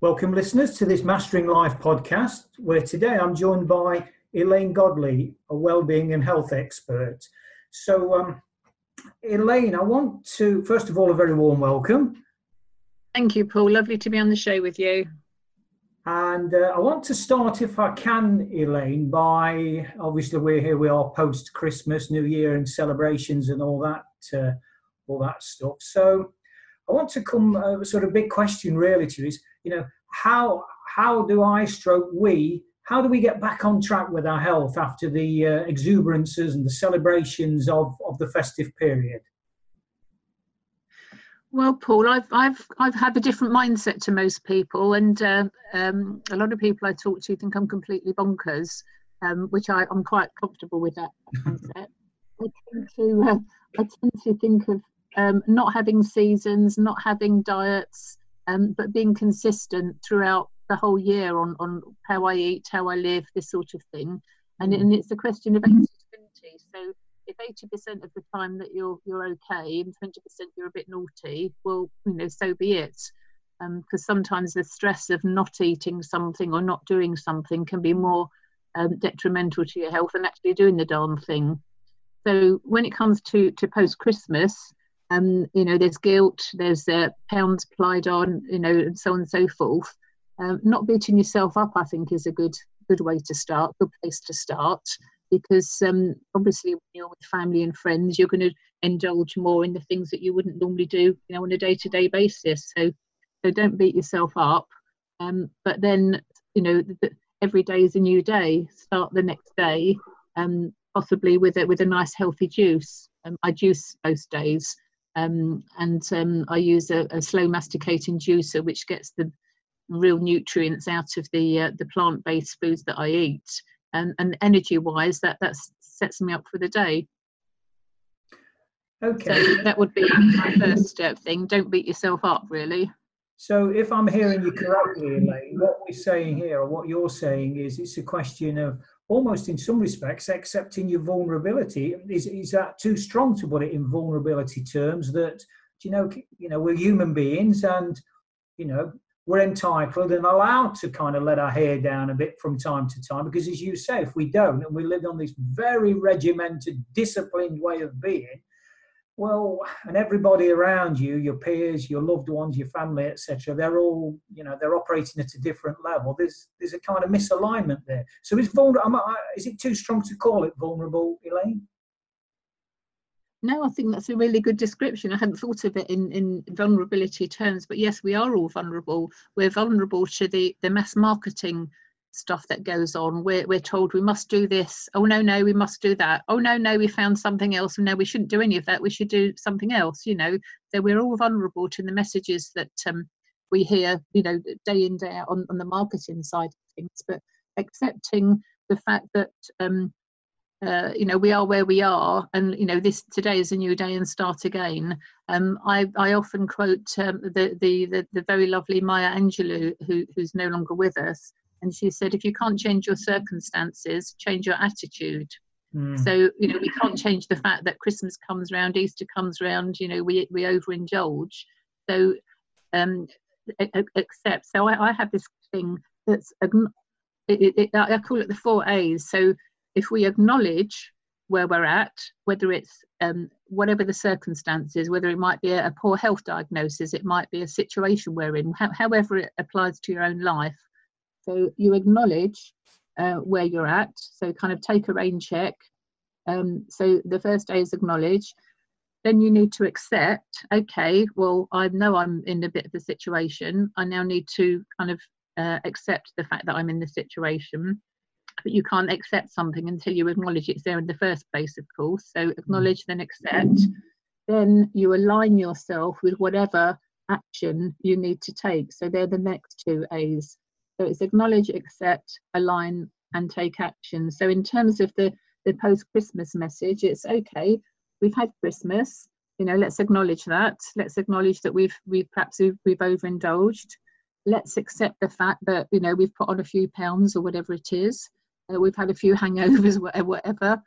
Welcome, listeners, to this Mastering Life podcast, where today I'm joined by Elaine Godley, a well-being and health expert. So, um, Elaine, I want to first of all a very warm welcome. Thank you, Paul. Lovely to be on the show with you. And uh, I want to start, if I can, Elaine, by obviously we're here, we are post Christmas, New Year, and celebrations and all that, uh, all that stuff. So I want to come, uh, sort of big question really to you is, you know, how how do I stroke we how do we get back on track with our health after the uh, exuberances and the celebrations of, of the festive period? Well, Paul, I've I've I've had a different mindset to most people, and uh, um, a lot of people I talk to think I'm completely bonkers, um, which I, am quite comfortable with that mindset. I tend to uh, I tend to think of um, not having seasons, not having diets, um, but being consistent throughout the whole year on, on how I eat, how I live, this sort of thing. And, and it's a question of 80 20. So if 80% of the time that you're you're okay and 20% you're a bit naughty, well, you know, so be it. Because um, sometimes the stress of not eating something or not doing something can be more um, detrimental to your health than actually doing the darn thing. So when it comes to to post Christmas, um, you know, there's guilt, there's uh, pounds plied on, you know, and so on and so forth. Um, not beating yourself up, I think, is a good good way to start, good place to start, because um, obviously when you're with family and friends, you're going to indulge more in the things that you wouldn't normally do, you know, on a day-to-day basis. So, so don't beat yourself up. Um, but then, you know, every day is a new day. Start the next day, um, possibly with a with a nice healthy juice. Um, I juice most days, um, and um, I use a, a, slow masticating juicer, which gets the real nutrients out of the uh, the plant based foods that I eat. And, and energy wise, that that sets me up for the day. Okay. So that would be my first step thing. Don't beat yourself up, really. So, if I'm hearing you correctly, Elaine, what we're saying here, or what you're saying, is it's a question of almost in some respects accepting your vulnerability is, is that too strong to put it in vulnerability terms that you know you know we're human beings and you know we're entitled and allowed to kind of let our hair down a bit from time to time because as you say if we don't and we live on this very regimented disciplined way of being well and everybody around you your peers your loved ones your family etc they're all you know they're operating at a different level there's there's a kind of misalignment there so is vulnerable is it too strong to call it vulnerable elaine no, I think that's a really good description. I hadn't thought of it in, in vulnerability terms, but yes, we are all vulnerable. We're vulnerable to the, the mass marketing stuff that goes on. We're, we're told we must do this. Oh, no, no, we must do that. Oh, no, no, we found something else. And no, we shouldn't do any of that. We should do something else, you know. So we're all vulnerable to the messages that um, we hear, you know, day in, day out on, on the marketing side of things. But accepting the fact that, um, uh, you know, we are where we are, and you know, this today is a new day and start again. Um, I, I often quote um, the, the, the the very lovely Maya Angelou, who, who's no longer with us, and she said, if you can't change your circumstances, change your attitude. Mm. So, you know, we can't change the fact that Christmas comes round, Easter comes round, you know, we, we overindulge. So, um, accept. So, I, I have this thing that's, it, it, I call it the four A's. So, if we acknowledge where we're at, whether it's um, whatever the circumstances, whether it might be a, a, poor health diagnosis, it might be a situation we're in, however it applies to your own life, so you acknowledge uh, where you're at. So kind of take a rain check. Um, so the first A is acknowledge. Then you need to accept, okay, well, I know I'm in a bit of a situation. I now need to kind of uh, accept the fact that I'm in the situation. But you can't accept something until you acknowledge it's there in the first place, of course. So acknowledge, then accept. Then you align yourself with whatever action you need to take. So they're the next two A's. So it's acknowledge, accept, align, and take action. So in terms of the, the post-Christmas message, it's okay, we've had Christmas, you know, let's acknowledge that. Let's acknowledge that we've we've perhaps we've, we've overindulged. Let's accept the fact that, you know, we've put on a few pounds or whatever it is. Uh, we've had a few hangovers, whatever.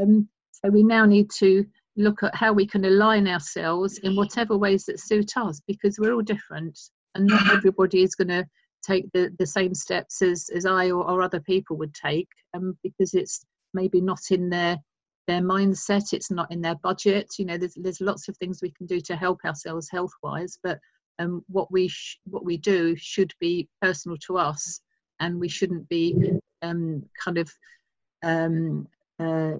Um, so we now need to look at how we can align ourselves in whatever ways that suit us because we're all different and not everybody is going to take the, the same steps as, as I or, or other people would take um, because it's maybe not in their their mindset it's not in their budget you know there's, there's lots of things we can do to help ourselves health wise but um, what we sh- what we do should be personal to us and we shouldn't be um, kind of um, uh,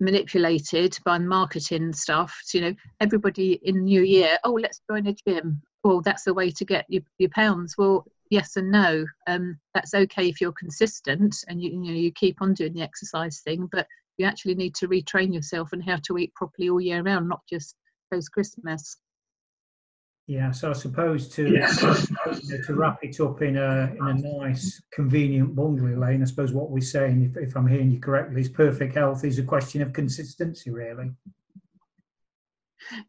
manipulated by marketing stuff. You know, everybody in New Year, oh, let's join a gym. Well, that's the way to get your, your pounds. Well, yes and no. Um, that's okay if you're consistent and you, you know you keep on doing the exercise thing, but you actually need to retrain yourself and how to eat properly all year round, not just post Christmas. Yeah, so I suppose to yeah. to wrap it up in a in a nice, convenient bundle, Elaine. I suppose what we're saying, if, if I'm hearing you correctly, is perfect health is a question of consistency, really.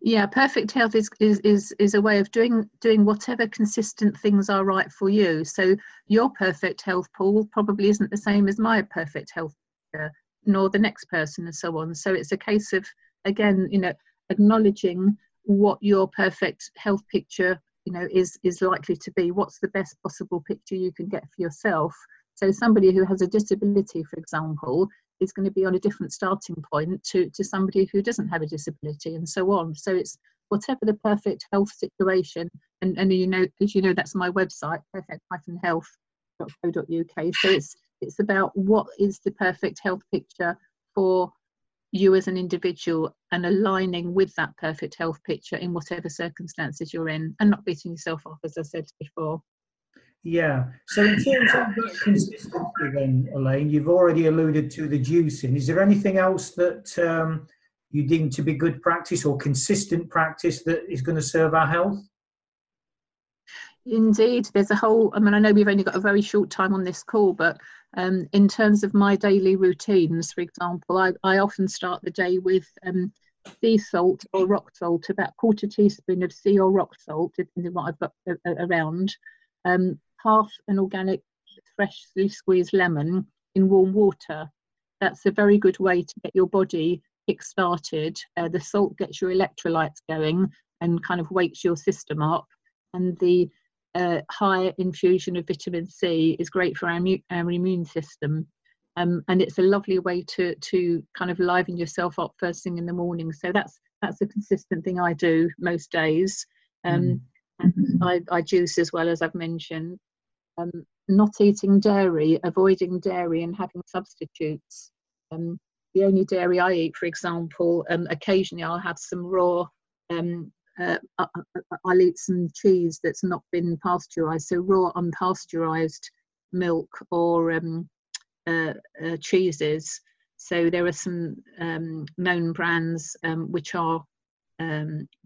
Yeah, perfect health is is is, is a way of doing doing whatever consistent things are right for you. So your perfect health, Paul, probably isn't the same as my perfect health, nor the next person, and so on. So it's a case of again, you know, acknowledging what your perfect health picture you know is is likely to be what's the best possible picture you can get for yourself so somebody who has a disability for example is going to be on a different starting point to to somebody who doesn't have a disability and so on. So it's whatever the perfect health situation and and you know as you know that's my website perfect-health.co.uk so it's it's about what is the perfect health picture for you as an individual and aligning with that perfect health picture in whatever circumstances you're in and not beating yourself up as i said before yeah. So in terms of that consistency then elaine you've already alluded to the juicing. Is there anything else that um, you deem to be good practice or consistent practice that is going to serve our health? Indeed, there's a whole. I mean, I know we've only got a very short time on this call, but um, in terms of my daily routines, for example, I, I often start the day with um, sea salt or rock salt, about quarter teaspoon of sea or rock salt, depending what I've got around, um, half an organic freshly squeezed lemon in warm water. That's a very good way to get your body kick-started. Uh, the salt gets your electrolytes going and kind of wakes your system up, and the uh, high infusion of vitamin C is great for our, our immune system. Um, and it's a lovely way to to kind of liven yourself up first thing in the morning. So that's that's a consistent thing I do most days. Um, mm. And I, I, juice as well as I've mentioned. Um, not eating dairy, avoiding dairy, and having substitutes. Um, the only dairy I eat, for example, um, occasionally I'll have some raw um, uh, I'll eat some cheese that's not been pasteurized, so raw unpasteurized milk or um, uh, uh, cheeses. So there are some um, known brands which are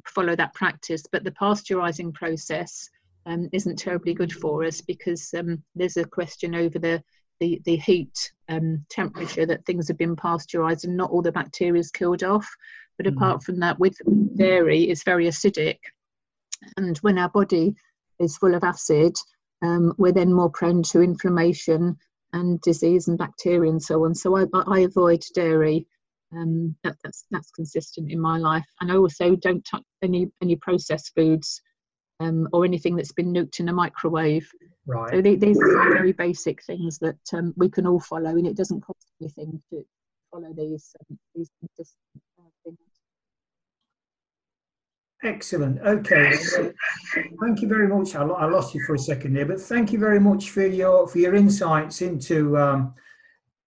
follow that practice, but the pasteurizing process um, isn't terribly good for us because um, there's a question over the the, the heat temperature that things have been pasteurized and not all the bacteria is killed off. But mm. apart from that, with dairy, it's very acidic. And when our body is full of acid, um, we're then more prone to inflammation and disease and bacteria and so on. So I, I avoid dairy. Um, that, that's that's consistent in my life, and I also don't touch any any processed foods um, or anything that's been nuked in a microwave. Right. So these are very basic things that um, we can all follow, and it doesn't cost anything to follow these um, these consistent things. Excellent. Okay. thank you very much. I, lost you for a second there, but thank you very much for your for your insights into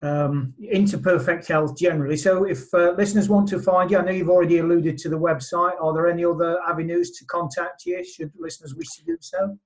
um, into perfect health generally. So, if uh, listeners want to find you, I know you've already alluded to the website. Are there any other avenues to contact you? Should listeners wish to do so?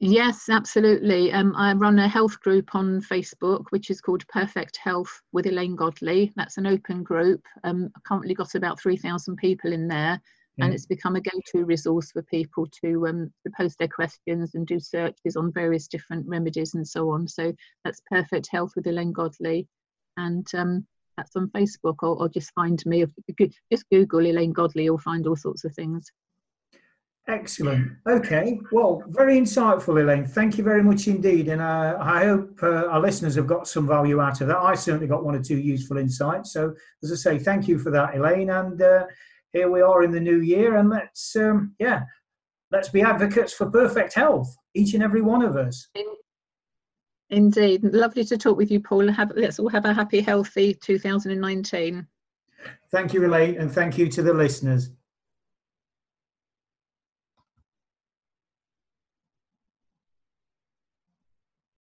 Yes, absolutely. Um, I run a health group on Facebook, which is called Perfect Health with Elaine Godley. That's an open group. Um, I currently got about 3,000 people in there and it's become a go-to resource for people to um, to post their questions and do searches on various different remedies and so on. So that's Perfect Health with Elaine Godley, and um, that's on Facebook, or, or just find me. Just Google Elaine Godley, you'll find all sorts of things. Excellent. Okay. Well, very insightful, Elaine. Thank you very much indeed. And uh, I hope uh, our listeners have got some value out of that. I certainly got one or two useful insights. So, as I say, thank you for that, Elaine. And uh, here we are in the new year, and let's um, yeah, let's be advocates for perfect health. each and every one of us. Indeed, lovely to talk with you, Paul. Have, let's all have a happy, healthy 2019. Thank you, Elaine, and thank you to the listeners.